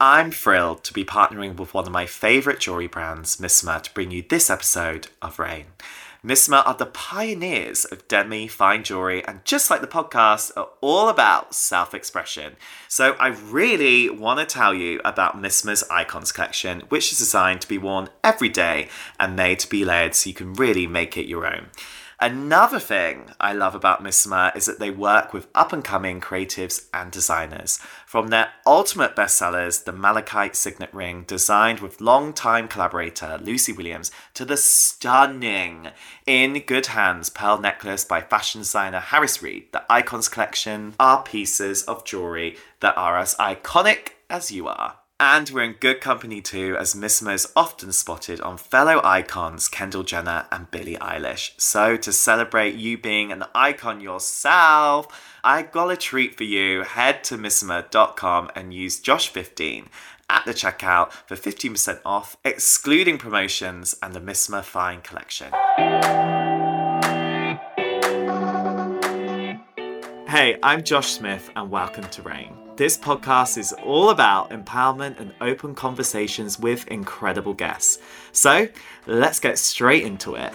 I'm thrilled to be partnering with one of my favourite jewellery brands, Missoma, to bring you this episode of Reign. Missoma are the pioneers of demi fine jewellery and just like the podcast are all about self-expression. So I really want to tell you about Missoma's Icons collection, which is designed to be worn every day and made to be layered so you can really make it your own. Another thing I love about Missoma is that they work with up and coming creatives and designers. From their ultimate bestsellers, the Malachite Signet Ring, designed with long-time collaborator Lucy Williams, to the stunning In Good Hands pearl necklace by fashion designer Harris Reed, the Icons collection are pieces of jewelry that are as iconic as you are. And we're in good company too, as Missoma is often spotted on fellow icons Kendall Jenner and Billie Eilish. So, to celebrate you being an icon yourself, I got a treat for you. Head to missoma.com and use Josh15 at the checkout for 15% off, excluding promotions and the Missoma Fine collection. Hey, I'm Josh Smith, and welcome to Reign. This podcast is all about empowerment and open conversations with incredible guests. So let's get straight into it.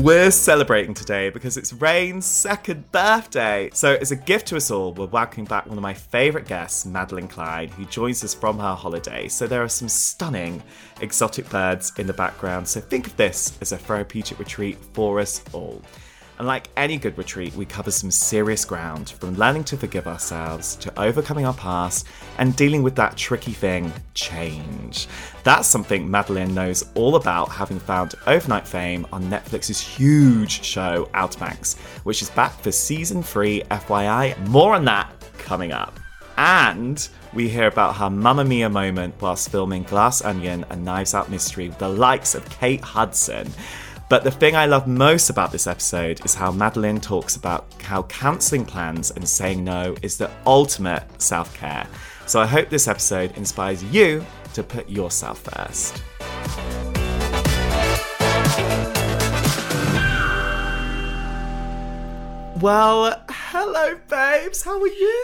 We're celebrating today because it's Reign's second birthday. So, as a gift to us all, we're welcoming back one of my favourite guests, Madelyn Cline, who joins us from her holiday. So, there are some stunning exotic birds in the background. So, think of this as a therapeutic retreat for us all. And like any good retreat, we cover some serious ground from learning to forgive ourselves to overcoming our past and dealing with that tricky thing, change. That's something Madelyn knows all about, having found overnight fame on Netflix's huge show Banks, which is back for season 3 FYI. More on that coming up. And we hear about her Mamma Mia moment whilst filming Glass Onion and Knives Out Mystery with the likes of Kate Hudson. But the thing I love most about this episode is how Madelyn talks about how cancelling plans and saying no is the ultimate self care. So I hope this episode inspires you to put yourself first. Well, hello, babes. How are you?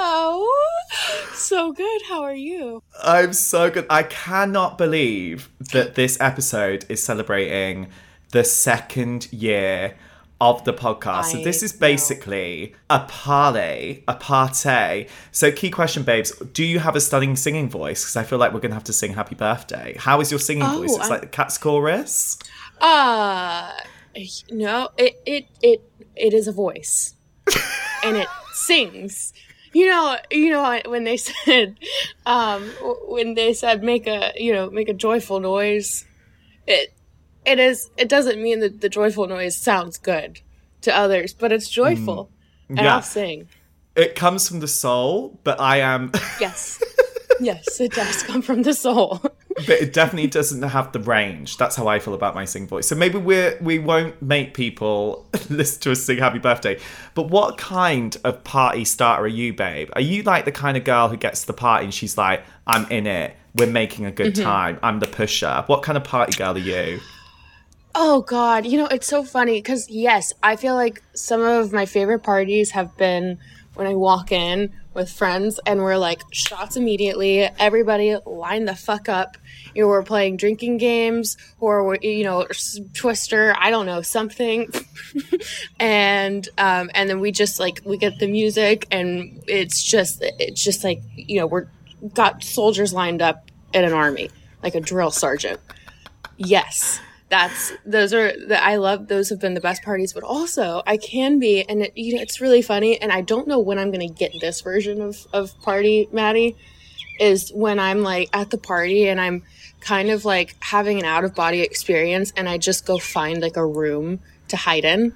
Hello. So good. How are you? I'm so good. I cannot believe that this episode is celebrating the second year of the podcast. so this is know. basically a parlay, a party. So key question, babes, do you have a stunning singing voice? Because I feel like we're gonna have to sing happy birthday. How is your singing Oh, voice? It's I'm- like the cat's chorus. Uh no, it it it it is a voice. and it sings. You know, you know when they said um when they said make a, you know, make a joyful noise. It it is it doesn't mean that the joyful noise sounds good to others, but it's joyful. And Mm. Yeah. I'll sing. It comes from the soul, but I am Yes. yes, it does come from the soul. But it definitely doesn't have the range. That's how I feel about my sing voice. So maybe we're we won't make people listen to us sing happy birthday. But what kind of party starter are you, babe? Are you like the kind of girl who gets to the party and she's like, I'm in it, we're making a good mm-hmm. time, I'm the pusher. What kind of party girl are you? Oh God, you know it's so funny because yes, I feel like some of my favorite parties have been when I walk in with friends and we're like shots immediately. Everybody line the fuck up. You know, we're playing drinking games or you know Twister. I don't know something, and um, and then we just like we get the music and it's just it's just like you know we're got soldiers lined up in an army like a drill sergeant. Yes, that's those are the, I love those have been the best parties, but also I can be and it, you know it's really funny and I don't know when I'm gonna get this version of of party Maddie is when I'm like at the party and I'm kind of like having an out of body experience and I just go find like a room to hide in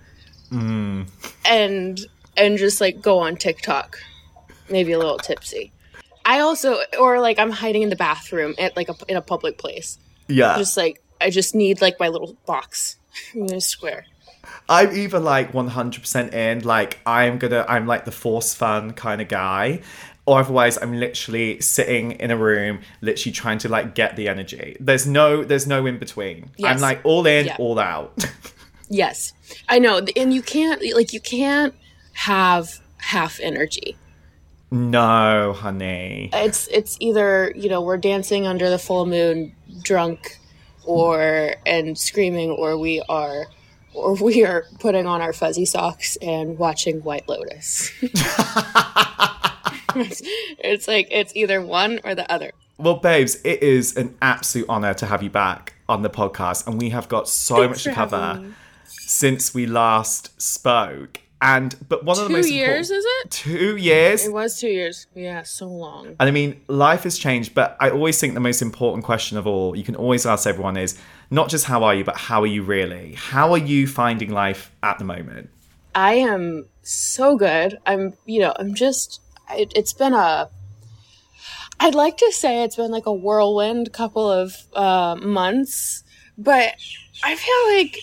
hmm. and and just like go on TikTok, maybe a little tipsy. I also, or like I'm hiding in the bathroom at like a, in a public place. Yeah. Just like I just need like my little box in a square. I'm either like 100% in, like I'm gonna, I'm like the force fun kind of guy, or otherwise I'm literally sitting in a room, literally trying to like get the energy. There's no, there's no in between. Yes. I'm like all in, Yeah. all out. Yes, I know, and you can't like you can't have half energy. no, honey. It's it's either you know we're dancing under the full moon, drunk, or and screaming, or we are, or we are putting on our fuzzy socks and watching White Lotus. it's, it's like it's either one or the other. Well, babes, it is an absolute honor to have you back on the podcast, and we have got so Thanks much to cover since we last spoke. And but one of the Two most years, is it? two years. It was two years. Yeah, so long. And I mean, life has changed, but I always think the most important question of all you can always ask everyone is not just how are you, but how are you really? How are you finding life at the moment? I am so good. I'm, you know, I'm just, it, it's been a, I'd like to say it's been like a whirlwind couple of uh, months, but I feel like,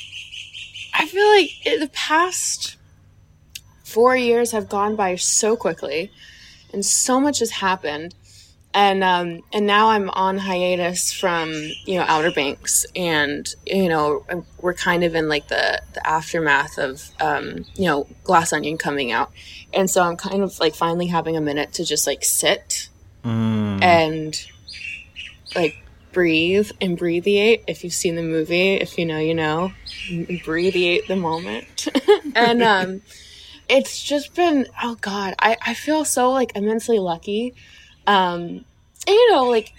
I feel like in the past four years have gone by so quickly and so much has happened. And um, and now I'm on hiatus from you know Outer Banks, and you know we're kind of in like the the aftermath of um, you know Glass Onion coming out, and so I'm kind of like finally having a minute to just like sit and like breathe and breathiate. If you've seen the movie, if you know, you know, breathiate the moment, and um, it's just been oh god, I I feel so like immensely lucky. Um and, you know like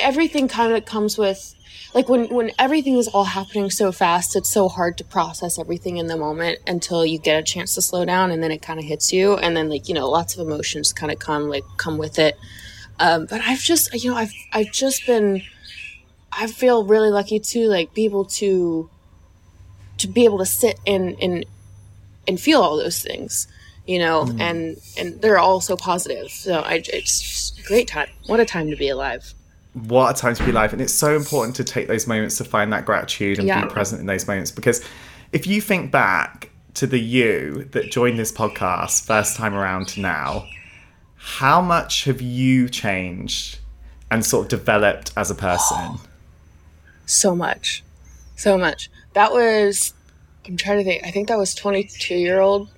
everything kind of comes with like when when everything is all happening so fast it's so hard to process everything in the moment until you get a chance to slow down and then it kind of hits you and then like you know lots of emotions kind of come like come with it. Um but i've just you know i've i've just been i feel really lucky to like be able to to be able to sit and and and feel all those things you know mm-hmm. and and they're all so positive so i it's a great time what a time to be alive What a time to be alive. And it's so important to take those moments to find that gratitude and Yeah. be present in those moments. Because if you think back to the you that joined this podcast first time around to now, how much have you changed and sort of developed as a person? so much so much that was i'm trying to think. I think that was 22 year old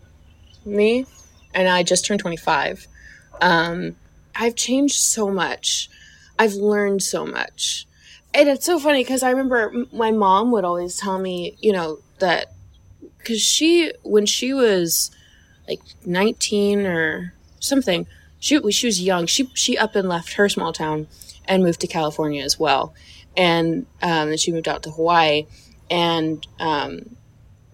me and i just turned 25 um i've changed so much. I've learned so much. And it's so funny because i remember my mom would always tell me you know that because she when she was like 19 or something she, she was young she she up and left her small town and moved to california as well. And um, then she moved out to hawaii. And um,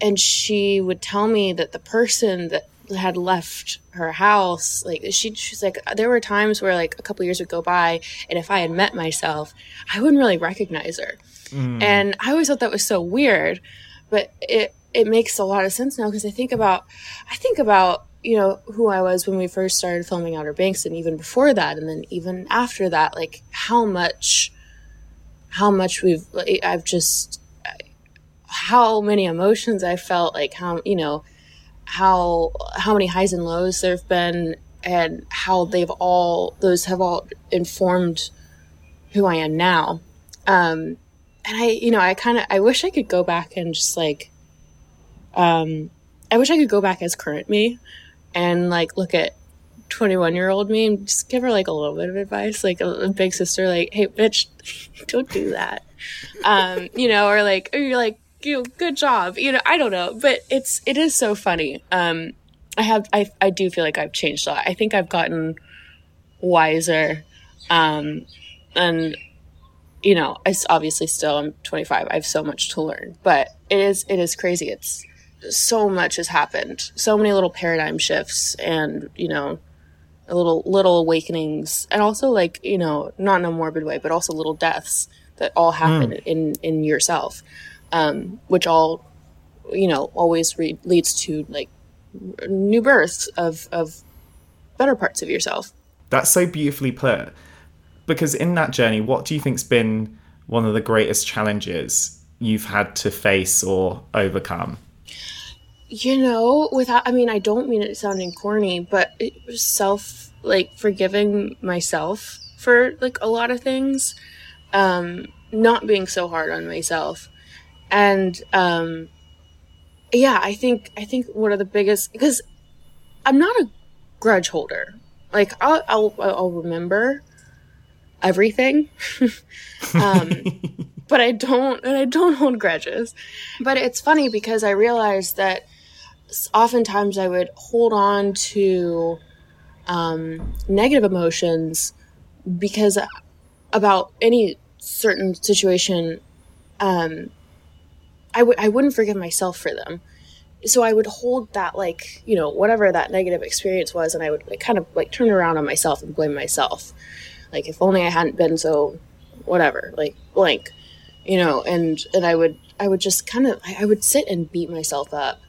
and she would tell me that the person that had left her house like she she's like there were times where like a couple years would go by and if i had met myself i wouldn't really recognize her. Mm. And i always thought that was so weird but it it makes a lot of sense now because i think about i think about you know who i was when we first started filming outer banks and even before that and then even after that like how much how much we've like, i've just how many emotions i felt like how you know how how many highs and lows there have been and how they've all those have all informed who i am now. Um and i you know i kind of i wish i could go back and just like um i wish i could go back as current me and like look at 21 year old me and just give her like a little bit of advice like a, a big sister like hey bitch don't do that. Um you know or like or you're like you good job. You know i don't know but it's it is so funny. Um i have i i do feel like i've changed a lot. I think i've gotten wiser. Um and you know it's obviously still i'm 25 i have so much to learn but it is it is crazy. It's so much has happened. So many little paradigm shifts and you know little little awakenings. And also like you know not in a morbid way but also little deaths that all happen in in yourself um which all you know always re- leads to like new births of of better parts of yourself. That's so beautifully put. Because in that journey, what do you think's been one of the greatest challenges you've had to face or overcome? You know, without I mean, I don't mean it sounding corny, but it was self like forgiving myself for like a lot of things. Um not being so hard on myself. And um yeah, I think I think one of the biggest because I'm not a grudge holder. Like I'll I'll, I'll remember everything, um, but I don't and I don't hold grudges. But it's funny because I realized that oftentimes I would hold on to um, negative emotions because about any certain situation um, I would I wouldn't forgive myself for them. So I would hold that like, you know, whatever that negative experience was and I would like kind of like turn around on myself and blame myself. Like if only I hadn't been so whatever, like blank. You know, and and I would I would just kind of I would sit and beat myself up.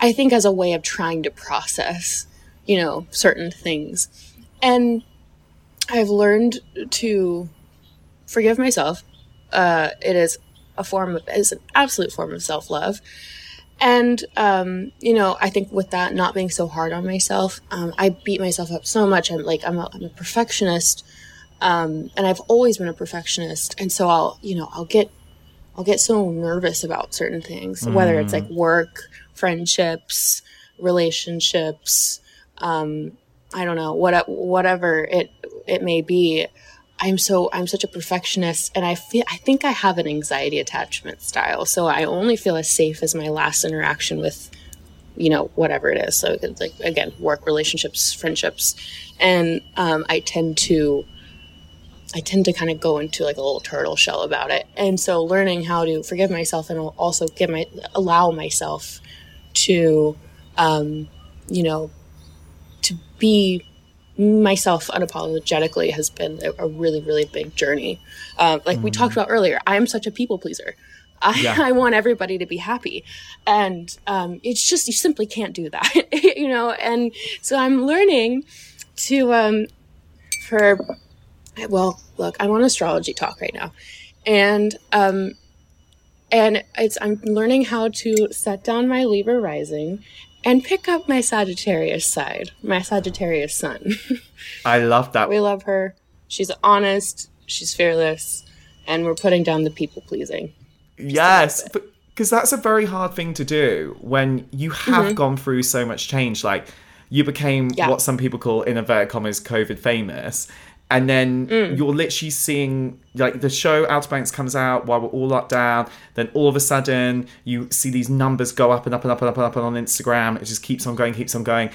I think as a way of trying to process, you know, certain things. And I've learned to forgive myself. Uh, it is a form of is an absolute form of self love. And um, you know, I think with that not being so hard on myself, um, I beat myself up so much. I'm like I'm a, I'm a perfectionist, um, and I've always been a perfectionist. And so I'll you know I'll get I'll get so nervous about certain things, mm. whether it's like mm. work, friendships, relationships. Um, I don't know what whatever it it may be. I'm so I'm such a perfectionist and I feel I think I have an anxiety attachment style. So I only feel as safe as my last interaction with you know whatever it is. So it's like again, work, relationships, friendships. And um, I tend to I tend to kind of go into like a little turtle shell about it. And so learning how to forgive myself and also give my allow myself to um, you know to be myself unapologetically has been a, a really really big journey. Uh, like mm we talked about earlier i am such a people pleaser. I, yeah. I want everybody to be happy. And um, it's just you simply can't do that you know? And so i'm learning to um, for well look i'm on astrology talk right now. And um, and it's i'm learning how to set down my libra rising and pick up my Sagittarius side, my Sagittarius sun. I love that. We love her. She's honest, she's fearless, and we're putting down the people pleasing. Yes, because that's a very hard thing to do when you have mm-hmm. gone through so much change. Like, you became yeah. what some people call, in inverted commas, COVID famous and then mm. you're literally seeing like the show Outer Banks comes out while we're all locked down. Then all of a sudden you see these numbers go up and up and up and up and up and on Instagram. It just keeps on going, keeps on going,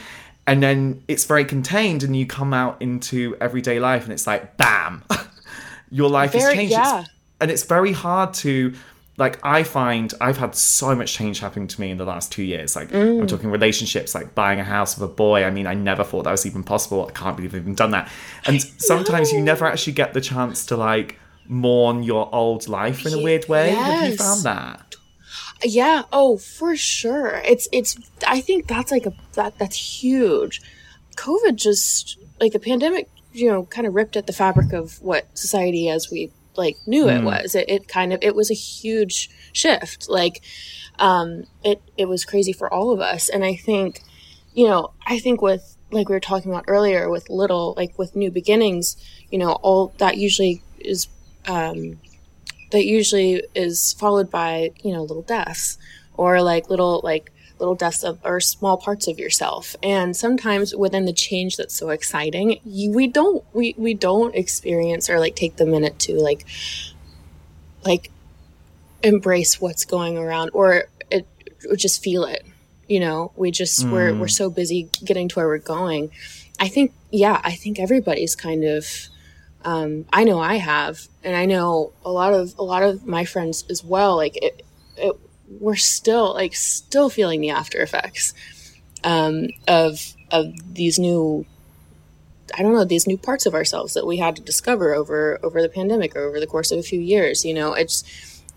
and then it's very contained, and you come out into everyday life, and it's like bam, your life very, has changed. Yeah. It's, and it's very hard to like I find I've had so much change happening to me in the last two years. Like mm. I'm talking relationships, like buying a house with a boy. I mean, I never thought that was even possible. I can't believe I've even done that. And sometimes you never actually get the chance to like mourn your old life in a weird way. Yes. Have you found that? Yeah. Oh, for sure. It's it's. I think that's like a that that's huge. COVID just like the pandemic, you know, kind of ripped at the fabric of what society as we like knew mm. it was. It, it kind of it was a huge shift. Like um, it it was crazy for all of us. And I think, you know, I think with like we were talking about earlier with little like with new beginnings, you know, all that usually is um, that usually is followed by you know little deaths or like little like little deaths of or small parts of yourself and sometimes within the change that's so exciting you, we don't we we don't experience or like take the minute to like like embrace what's going around or it or just feel it you know we just mm. we're we're so busy getting to where we're going i think yeah i think everybody's kind of um, I know I have, and I know a lot of a lot of my friends as well. Like it, it we're still like still feeling the after effects um, of of these new I don't know these new parts of ourselves that we had to discover over over the pandemic or over the course of a few years. You know, it's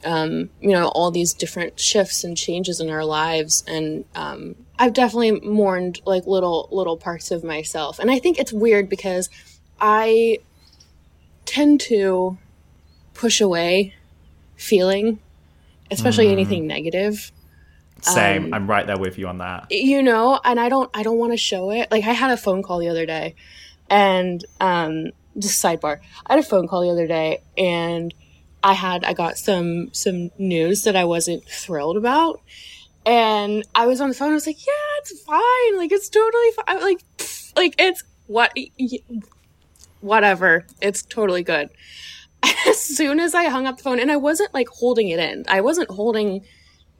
um, you know, all these different shifts and changes in our lives. And um, I've definitely mourned like little, little parts of myself. And I think it's weird because I tend to push away feeling, especially mm. anything negative. Same. Um, I'm right there with you on that. You know, and I don't I don't want to show it. Like I had a phone call the other day and um just sidebar. I had a phone call the other day and I had I got some some news that I wasn't thrilled about. And I was on the phone, I was like, Yeah, it's fine. Like it's totally fine. Like like it's what whatever. It's totally good. As soon as I hung up the phone, and I wasn't like holding it in. I wasn't holding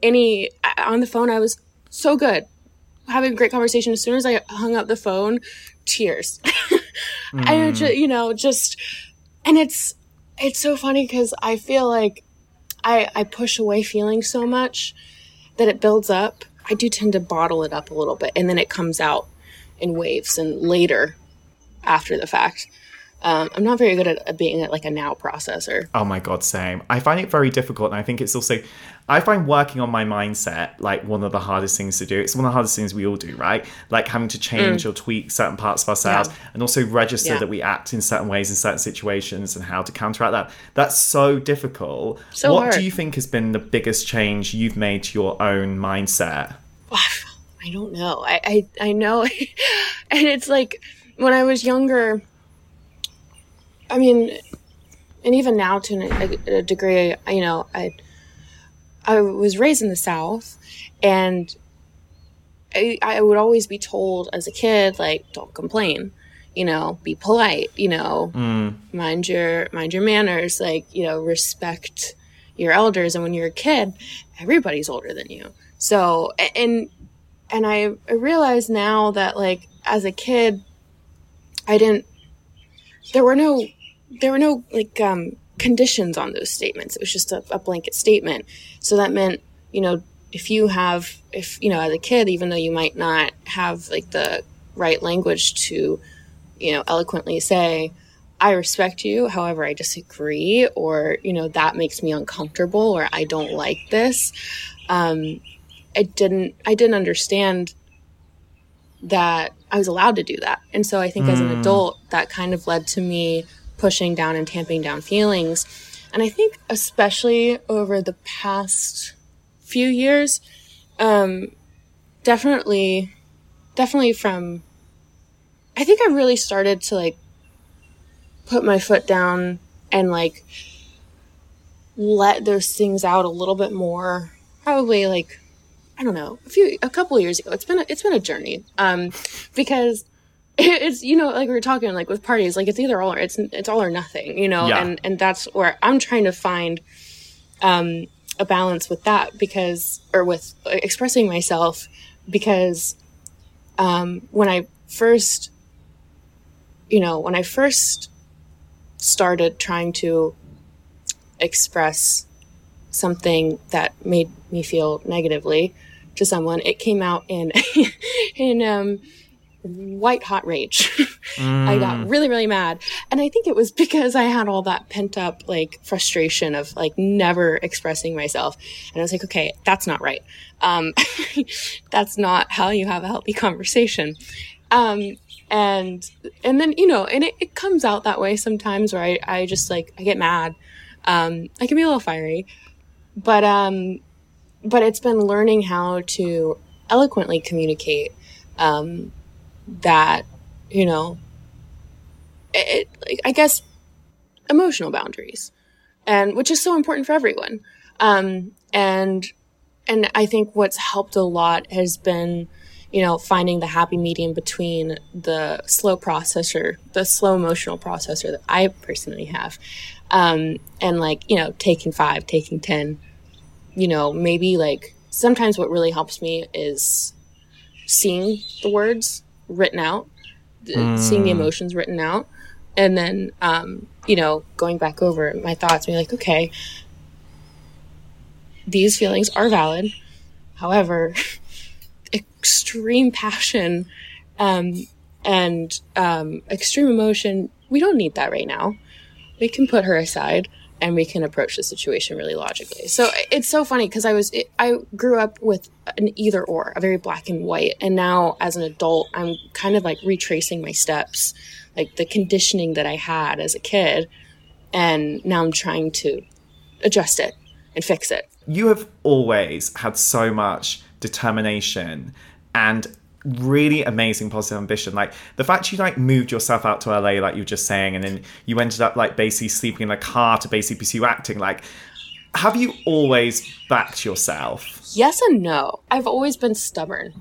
any on the phone. I was so good, having a great conversation. As soon as I hung up the phone, tears. mm. And just, you know, just and it's it's so funny because I feel like I I push away feeling so much that it builds up. I do tend to bottle it up a little bit, and then it comes out in waves and later after the fact. Um, I'm not very good at, at being like a now processor. Oh my god, same. I find it very difficult, and I think it's also, I find working on my mindset like one of the hardest things to do. It's one of the hardest things we all do, right? Like having to change mm. or tweak certain parts of ourselves, yeah. and also register yeah. that we act in certain ways in certain situations, and how to counteract that. That's so difficult. So what hard. do you think has been the biggest change you've made to your own mindset? I don't know. I I, I know, and it's like when I was younger I mean, and even now to a, a degree, you know, I I was raised in the South, and I, I would always be told as a kid, like, don't complain, you know, be polite, you know, mm. mind your mind your manners, like, you know, respect your elders. And when you're a kid, everybody's older than you. So and and I, I realize now that like as a kid, I didn't. There were no there were no like um, conditions on those statements. It was just a, a blanket statement. So that meant, you know, if you have, if you know, as a kid, even though you might not have like the right language to, you know, eloquently say, I respect you, however, I disagree, or, you know, that makes me uncomfortable, or I don't like this. Um, I didn't, I didn't understand that I was allowed to do that. And so I think mm. as an mm. adult, that kind of led to me pushing down and tamping down feelings. And I think, especially over the past few years, um, definitely, definitely from, I think I really started to like put my foot down and like let those things out a little bit more. Probably like, I don't know, a few, a couple years ago. It's been, a, it's been a journey. Um, because it's you know like we were talking like with parties like it's either all or it's it's all or nothing you know yeah. and and that's where i'm trying to find um a balance with that because or with expressing myself because um when i first you know when i first started trying to express something that made me feel negatively to someone it came out in in um white hot rage. mm. I got mm. really, really mad. And I think it was because I had all that pent up like frustration of like never expressing myself. And I was like, okay, that's not right. Um, that's not how you have a healthy conversation. Um, and, and then, you know, and it, it comes out that way sometimes where I, I just like, I get mad. Um, I can be a little fiery, but, um, but it's been learning how to eloquently communicate um, that, you know, it, it, I guess emotional boundaries, and which is so important for everyone. Um, and and I think what's helped a lot has been, you know, finding the happy medium between the slow processor, the slow emotional processor that I personally have, um, and like you know, taking five, taking ten, you know, maybe like sometimes what really helps me is seeing the words written out, mm. seeing the emotions written out, and then um, you know going back over my thoughts, being like, okay, these feelings are valid. However, extreme passion um, and um, extreme emotion, we don't need that right now. We can put her aside and we can approach the situation really logically. So it's so funny because I was I grew up with an either or, a very black and white, and now as an adult, I'm kind of like retracing my steps, like the conditioning that I had as a kid, and now I'm trying to adjust it and fix it. You have always had so much determination and really amazing positive ambition. Like the fact you like moved yourself out to LA, like you were just saying, and then you ended up like basically sleeping in a car to basically pursue acting. Like, have you always backed yourself? Yes and no. I've always been stubborn,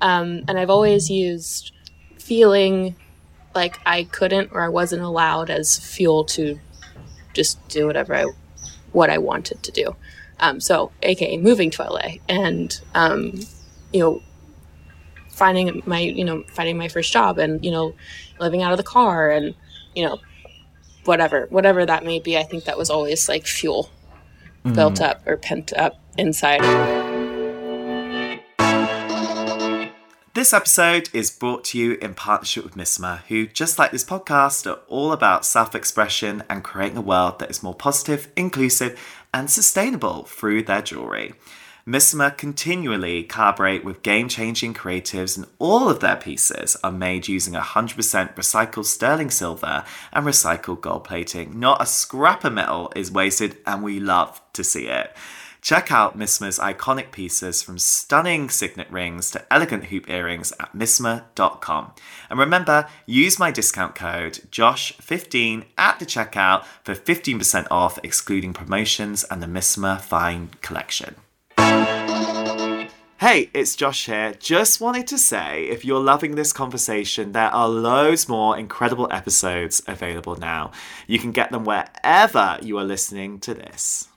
um, and I've always used feeling like I couldn't or I wasn't allowed as fuel to just do whatever I what I wanted to do. Um, so, aka moving to LA and um, you know finding my you know finding my first job and you know living out of the car and you know whatever whatever that may be i think that was always like fuel mm. built up or pent up inside This episode is brought to you in partnership with Missoma, who, just like this podcast, are all about self expression and creating a world that is more positive, inclusive, and sustainable through their jewellery. Missoma continually collaborate with game-changing creatives and all of their pieces are made using 100% recycled sterling silver and recycled gold plating. Not a scrap of metal is wasted and we love to see it. Check out Missoma's iconic pieces from stunning signet rings to elegant hoop earrings at missoma.com. And remember, use my discount code JOSH15 at the checkout for 15% off excluding promotions and the Missoma Fine collection. Hey, it's Josh here. Just wanted to say if you're loving this conversation, there are loads more incredible episodes available now. You can get them wherever you are listening to this.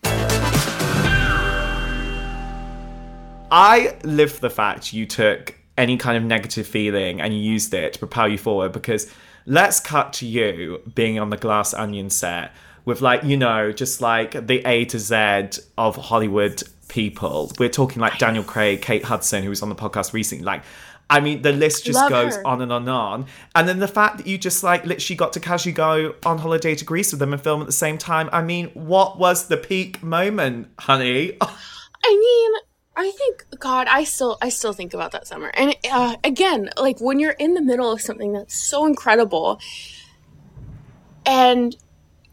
I live for the fact you took any kind of negative feeling and you used it to propel you forward because let's cut to you being on the Glass Onion set with like, you know, just like the A to Z of Hollywood people. We're talking like Daniel Craig, Kate Hudson, who was on the podcast recently. Like, I mean, the list just Love goes her. on and on and on. And then the fact that you just like literally got to casually go on holiday to Greece with them and film at the same time. I mean, what was the peak moment, honey? I mean, I think God, I still I still think about that summer. And uh, again, like when you're in the middle of something that's so incredible and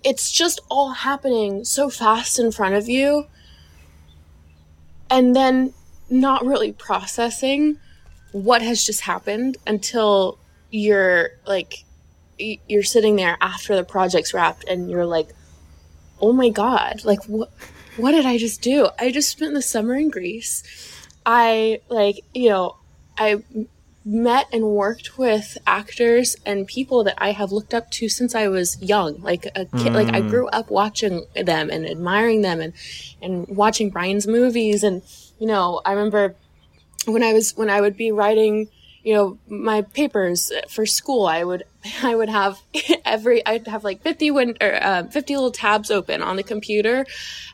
it's just all happening so fast in front of you and then not really processing what has just happened until you're like you're sitting there after the project's wrapped and you're like oh my god like what what did i just do? I just spent the summer in greece. I like you know i met and worked with actors and people that i have looked up to since i was young like a kid like i grew up watching them and admiring them and and watching Rian's movies. And you know i remember when I was when I would be writing, you know, my papers for school, I would I would have every I'd have like fifty win or uh, fifty little tabs open on the computer,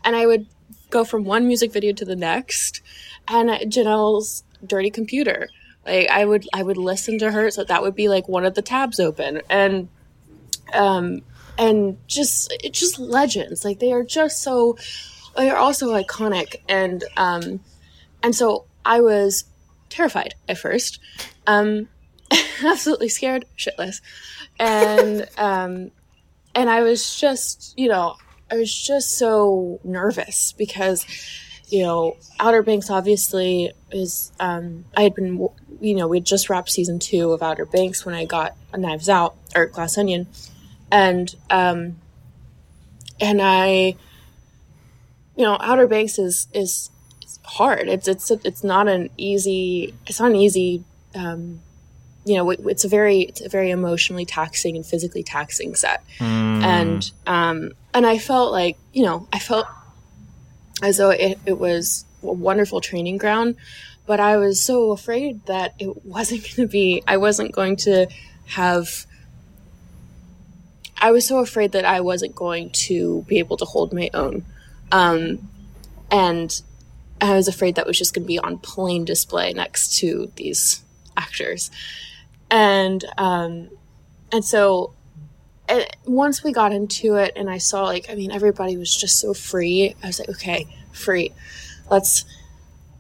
and I would go from one music video to the next, and Janelle's dirty computer. Like I would I would listen to her, so that would be like one of the tabs open, and um and just it's just legends. Like they are just so they are also iconic. And um and so I was terrified at first, um, absolutely scared shitless, and um, and I was just you know I was just so nervous because you know Outer Banks obviously is um, I had been you know we'd just wrapped season two of Outer Banks when I got Knives Out or Glass Onion, and um, and I you know Outer Banks is is hard. It's it's it's not an easy it's not an easy um, you know it, it's a very it's a very emotionally taxing and physically taxing set, and um, and I felt like you know I felt as though it, it was a wonderful training ground, but I was so afraid that it wasn't going to be I wasn't going to have. I was so afraid that I wasn't going to be able to hold my own. Um, and I was afraid that was just going to be on plain display next to these actors, and um, and so and once we got into it and I saw like I mean everybody was just so free. I was like, okay, free. Let's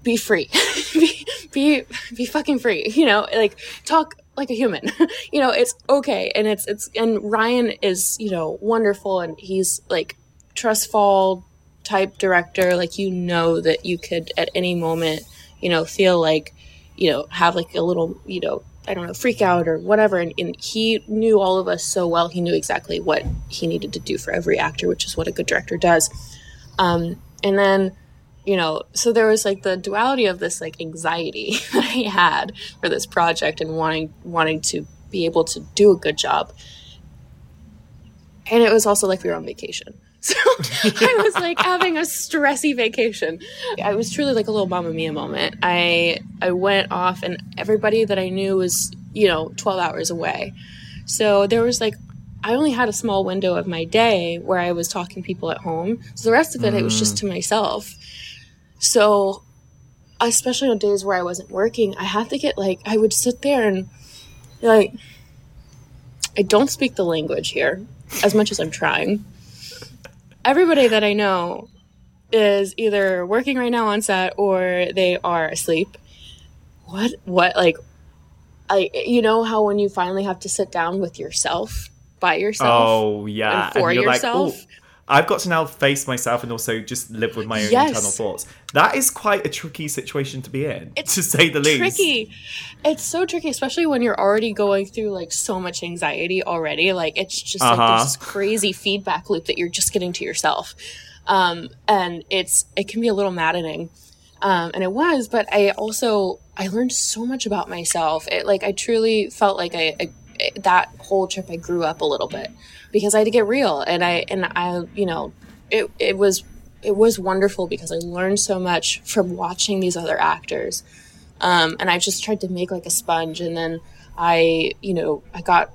be free. be, be be fucking free. You know, like talk like a human. you know, it's okay and it's it's and Rian is, you know, wonderful and he's like trust fall type director like you know that you could at any moment, you know, feel like you know, have like a little, you know, I don't know, freak out or whatever. And, and, he knew all of us so well. He knew exactly what he needed to do for every actor, which is what a good director does. Um, and then, you know, so there was like the duality of this like anxiety that I had for this project and wanting wanting to be able to do a good job. And it was also like we were on vacation. So I was like having a stressy vacation. I was truly like a little Mamma Mia moment. I I went off and everybody that I knew was, you know, 12 hours away. So there was like I only had a small window of my day where I was talking to people at home. So the rest of it, mm. it was just to myself. So especially on days where I wasn't working, I had to get like I would sit there and like I don't speak the language here as much as I'm trying everybody that I know is either working right now on set or they are asleep. What what like I you know how when you finally have to sit down with yourself by yourself? Oh yeah. And for and yourself. Like, I've got to now face myself and also just live with my own yes. internal thoughts. That is quite a tricky situation to be in, it's to say the least. Tricky. It's so tricky, especially when you're already going through like so much anxiety already. Like it's just uh-huh. like this crazy feedback loop that you're just getting to yourself, um, and it's it can be a little maddening, um, and it was. But I also I learned so much about myself. It like I truly felt like I, I that whole trip I grew up a little bit because I had to get real and I and I you know it it was it was wonderful because I learned so much from watching these other actors. Um, and I just tried to make like a sponge and then I, you know, I got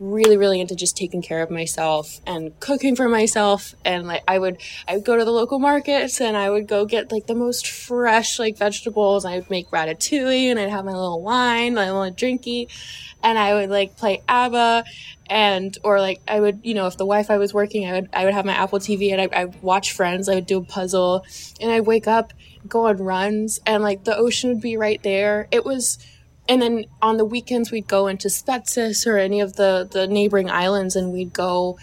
really really into just taking care of myself and cooking for myself. And like I would I would go to the local markets and I would go get like the most fresh like vegetables. I would make ratatouille and I'd have my little wine my little drinky. And I would like play ABBA and or like I would you know if the Wi-Fi was working I would I would have my Apple TV and I I would watch Friends. I would do a puzzle. And I'd wake up go on runs and like the ocean would be right there. It was and then on the weekends we'd go into Spetses or any of the the neighboring islands and we'd go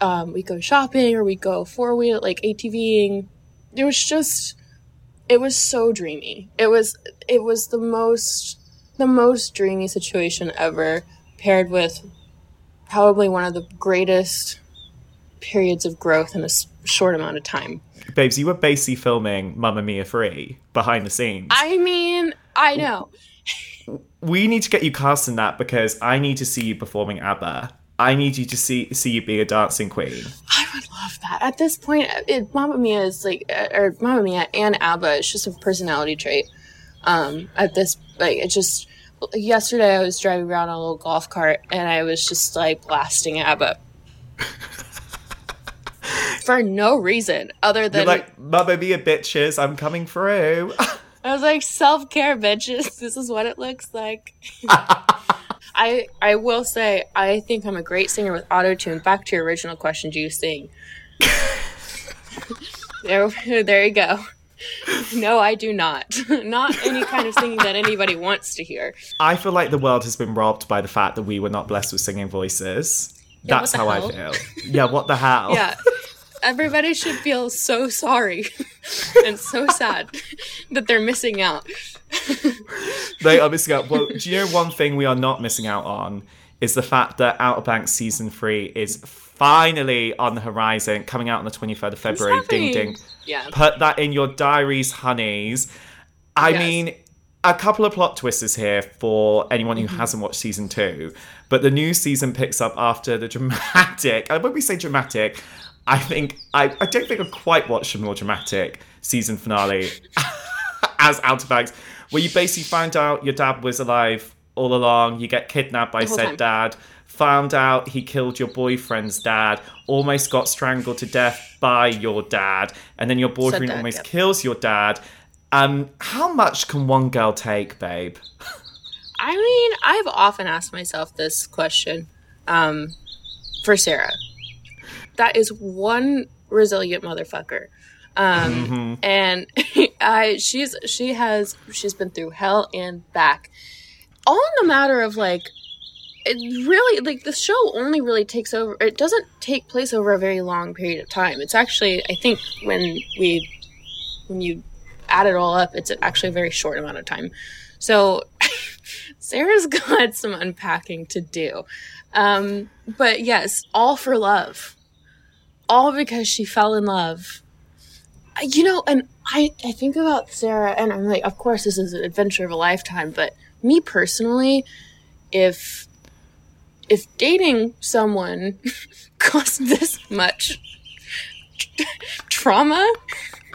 um, we'd go shopping or we'd go four wheel like ATVing it was just it was so dreamy it was it was the most the most dreamy situation ever, paired with probably one of the greatest periods of growth in a short amount of time. Babes, you were basically filming Mamma Mia 3 behind the scenes. I mean, I know. We need to get you cast in that because I need to see you performing ABBA. I need you to see see you be a dancing queen. I would love that. At this point, it, Mamma Mia is like, uh, or Mamma Mia and ABBA is just a personality trait. Um, at this, like, it just yesterday I was driving around on a little golf cart and I was just like blasting ABBA. For no reason other than You're like, Mamma Mia bitches, I'm coming through. I was like, self care bitches, this is what it looks like. I I will say I think I'm a great singer with auto tune. Back to your original question, do you sing? there there you go. no, I do not. not any kind of singing that anybody wants to hear. I feel like the world has been robbed by the fact that we were not blessed with singing voices. Yeah, That's how hell? I feel. Yeah, what the hell? Yeah. Everybody should feel so sorry and so sad that they're missing out. they are missing out. Well, do you know one thing we are not missing out on is the fact that Outer Banks season three is finally on the horizon, coming out on the 23rd of February. Ding ding. Yeah. Put that in your diaries, honeys. I yes. mean, a couple of plot twists here for anyone who mm-hmm. hasn't watched season two. But the new season picks up after the dramatic, when we say dramatic, I think, I, I don't think I've quite watched a more dramatic season finale as Outer Banks, where you basically find out your dad was alive all along, you get kidnapped by said time. dad found out he killed your boyfriend's dad, almost got strangled to death by your dad, and then your boyfriend dad, almost kills your dad. Um, how much can one girl take, babe? I mean, I've often asked myself this question. Um, for Sarah. That is one resilient motherfucker. Um, Mm-hmm. and I she's she has she's been through hell and back. All in the matter of like it really like the show only really takes over it doesn't take place over a very long period of time. It's actually I think when we when you add it all up, it's actually a very short amount of time. So Sarah's got some unpacking to do. Um, but yes, all for love. All because she fell in love. You know, and I, I think about Sarah, and I'm like, of course, this is an adventure of a lifetime, but me personally, if if dating someone costs this much trauma,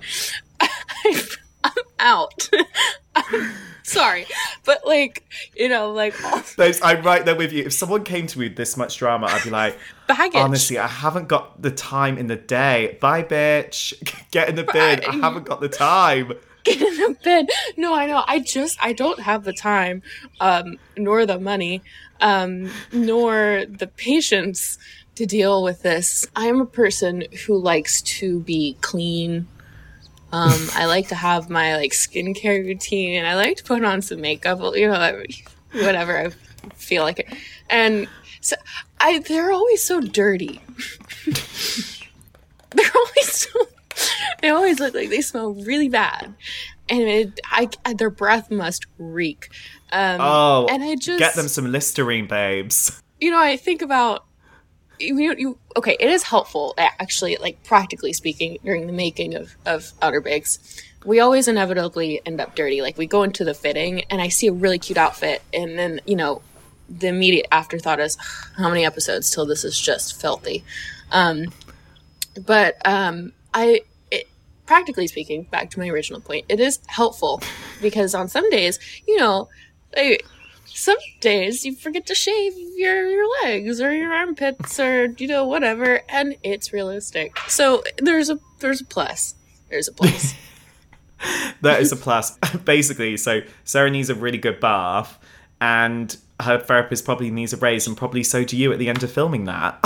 I'm, I'm out. I'm sorry, but like you know, like Those, I'm right there with you. If someone came to me with this much drama, I'd be like, baggage. honestly, I haven't got the time in the day. Bye, bitch. Get in the bin. I haven't got the time. get in the bed. No, I know. I just I don't have the time, um, nor the money, um, nor the patience to deal with this. I am a person who likes to be clean. Um, I like to have my like skincare routine. And I like to put on some makeup. You know, whatever I feel like it. And so I they're always so dirty. they're always so they always look like they smell really bad and it, I, their breath must reek um, Oh, and i just get them some Listerine, babes. you know i think about you, you okay it is helpful actually like practically speaking during the making of of outer banks. We always inevitably end up dirty. Like we go into the fitting and i see a really cute outfit and then you know the immediate afterthought is how many episodes till this is just filthy? Um but um i it, practically speaking back to my original point it is helpful because on some days you know like, some days you forget to shave your, your legs or your armpits or you know whatever and it's realistic so there's a there's a plus there's a plus That is a plus. Basically, so Sarah needs a really good bath, and her therapist probably needs a raise, and probably so do you at the end of filming that.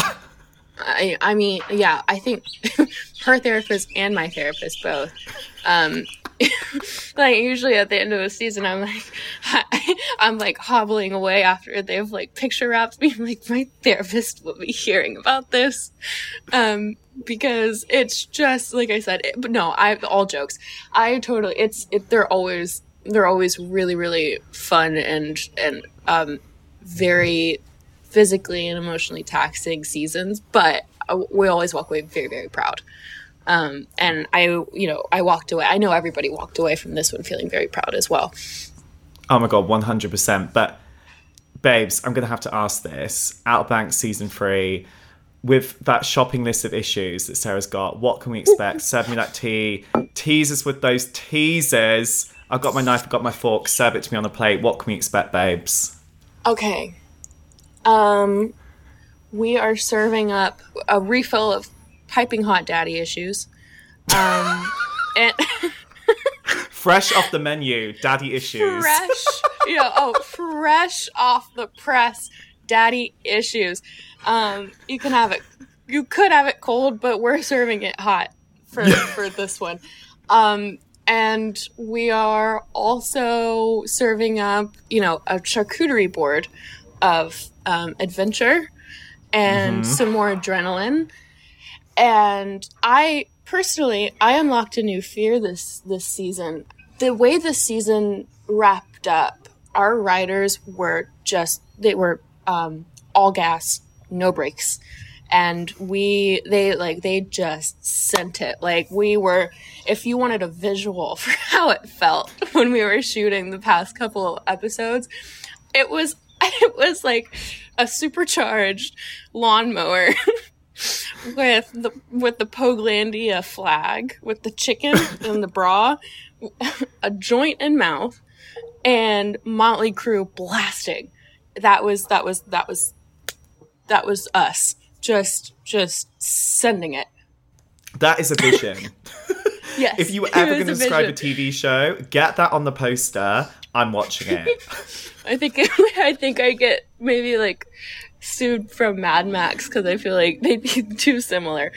I, I mean yeah i think her therapist and my therapist both um like usually at the end of the season i'm like i'm like hobbling away after they've like picture wrapped me. I'm like my therapist will be hearing about this. Um because it's just like i said it, but no i all jokes. I totally it's it they're always they're always really really fun and and um very physically and emotionally taxing seasons, but uh, we always walk away very, very proud. Um, and I, you know, I walked away. I know everybody walked away from this one feeling very proud as well. oh my god, one hundred percent. But babes, I'm gonna have to ask this. Outer Banks season three, with that shopping list of issues that Sarah's got, what can we expect? Serve me that tea. Teasers with those teasers. I've got my knife, I've got my fork, serve it to me on the plate. What can we expect, babes? Okay. Um, we are serving up a refill of piping hot daddy issues. Um, and Fresh off the menu, daddy issues. fresh, you know, oh, fresh off the press, daddy issues. Um, you can have it. You could have it cold, but we're serving it hot for for this one. Um, and we are also serving up, you know, a charcuterie board of um, adventure and some more adrenaline. And I personally, I unlocked a new fear this this season. The way the season wrapped up, our riders were just they were um, all gas, no brakes, and we they like they just sent it. Like we were, if you wanted a visual for how it felt when we were shooting the past couple episodes, it was it was like a supercharged lawnmower with the with the Poguelandia flag, with the chicken and the bra, a joint in mouth, and Motley Crue blasting. That was that was that was that was us. Just just sending it. That is a vision. Yes. if you were ever going to describe a. TV show, get that on the poster. I'm watching it. I think I think I get maybe like sued from Mad Max because I feel like they'd be too similar.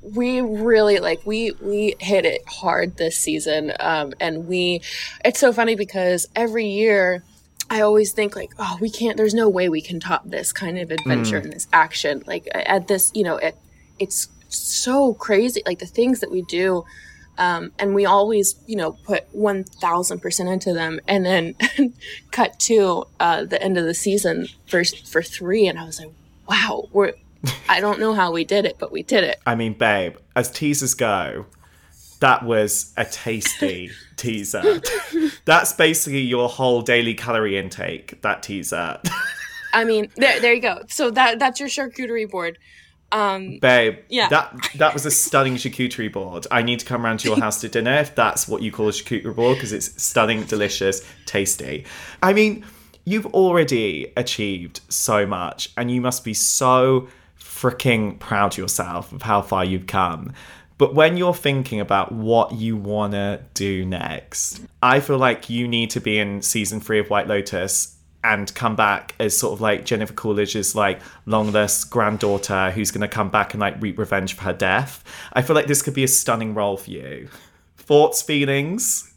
We really like we we hit it hard this season, um, and we. It's so funny because every year. I always think like, oh, we can't. There's no way we can top this kind of adventure and this action. Like at this, you know, it it's so crazy. Like the things that we do, um, and we always, you know, put one thousand percent into them, and then cut to uh, the end of the season for for three, and I was like, wow, we're. I don't know how we did it, but we did it. I mean, babe, as teasers go, that was a tasty teaser. That's basically your whole daily calorie intake. That teaser. I mean, there, there you go. So that that's your charcuterie board. Um, Babe, Yeah. that that was a stunning charcuterie board. I need to come round to your house to dinner if that's what you call a charcuterie board because it's stunning, delicious, tasty. I mean, you've already achieved so much, and you must be so freaking proud of yourself of how far you've come. But when you're thinking about what you want to do next, I feel like you need to be in season three of White Lotus and come back as sort of like Jennifer Coolidge's like long lost granddaughter who's going to come back and like reap revenge for her death. I feel like this could be a stunning role for you. Thoughts, feelings?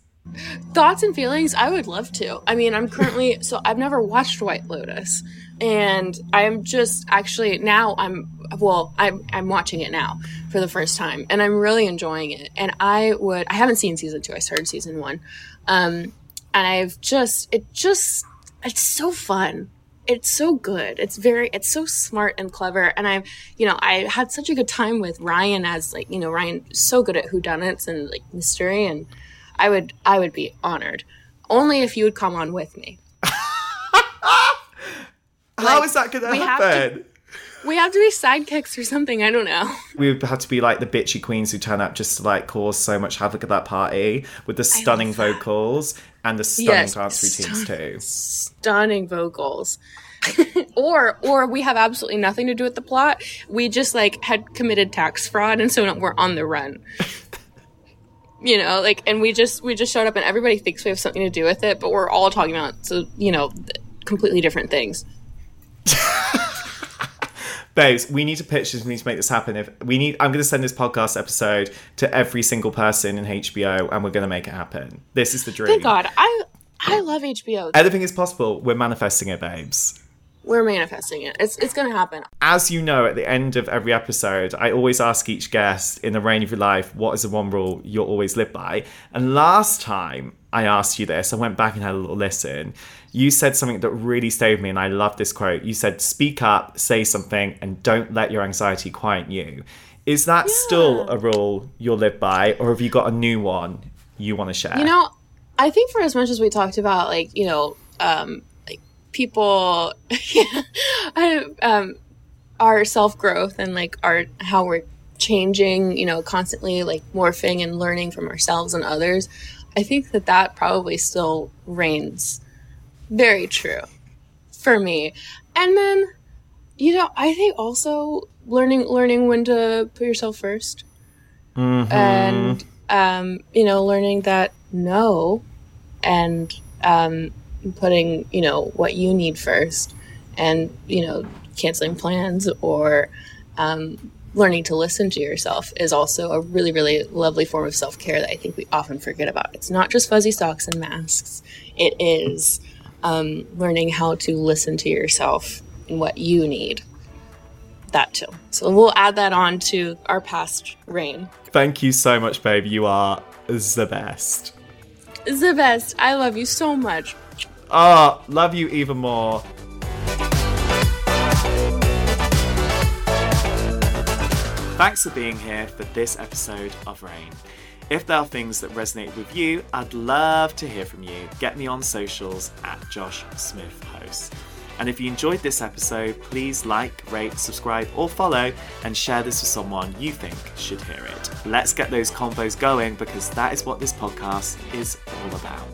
thoughts and feelings i would love to i mean i'm currently so i've never watched white lotus and i'm just actually now i'm well I'm, I'm watching it now for the first time and i'm really enjoying it and i would i haven't seen season two i started season one um and i've just it just it's so fun it's so good it's very it's so smart and clever and i've you know i had such a good time with Rian as like you know Rian so good at whodunits and like mystery and I would I would be honored. Only if you would come on with me. How is that going to we have to- happen? We have to be sidekicks or something. I don't know. We would have to be like the bitchy queens who turn up just to like cause so much havoc at that party with the stunning vocals and the stunning Yes, dance routines too. Stunning vocals. or or we have absolutely nothing to do with the plot. We just like had committed tax fraud and so we're on the run. you know, like and we just we just showed up and everybody thinks we have something to do with it, but we're all talking about so you know th- completely different things. Babes, we need to pitch this. We need to make this happen. If we need, I'm going to send this podcast episode to every single person in HBO, and we're going to make it happen. This is the dream. Thank God. I I love HBO. Anything is possible. We're manifesting it, babes. We're manifesting it. It's it's gonna happen. As you know, at the end of every episode, I always ask each guest in the reign of your life, what is the one rule you'll always live by? And last time I asked you this, I went back and had a little listen. You said something that really stayed with me, and I love this quote. You said, Speak up, say something, and don't let your anxiety quiet you. Is that still a rule you'll live by, or have you got a new one you want to share? You know, I think for as much as we talked about like, you know, um like people um our self-growth and like our how we're changing, you know, constantly like morphing and learning from ourselves and others. I think that that probably still reigns. Very true. For me. And then you know, I think also learning learning when to put yourself 1st and um, you know, learning that no, and um, putting you know what you need first, and you know, canceling plans or um, learning to listen to yourself is also a really really lovely form of self care that I think we often forget about. It's not just fuzzy socks and masks. It is um, learning how to listen to yourself and what you need. That too. So we'll add that on to our past reign. Thank you so much, babe. You are the best. The best. I love you so much. Oh, love you even more. Thanks for being here for this episode of Reign. If there are things that resonate with you, I'd love to hear from you. Get me on socials at Josh Smith Host. And if you enjoyed this episode, please like, rate, subscribe, or follow and share this with someone you think should hear it. Let's get those combos going because that is what this podcast is all about.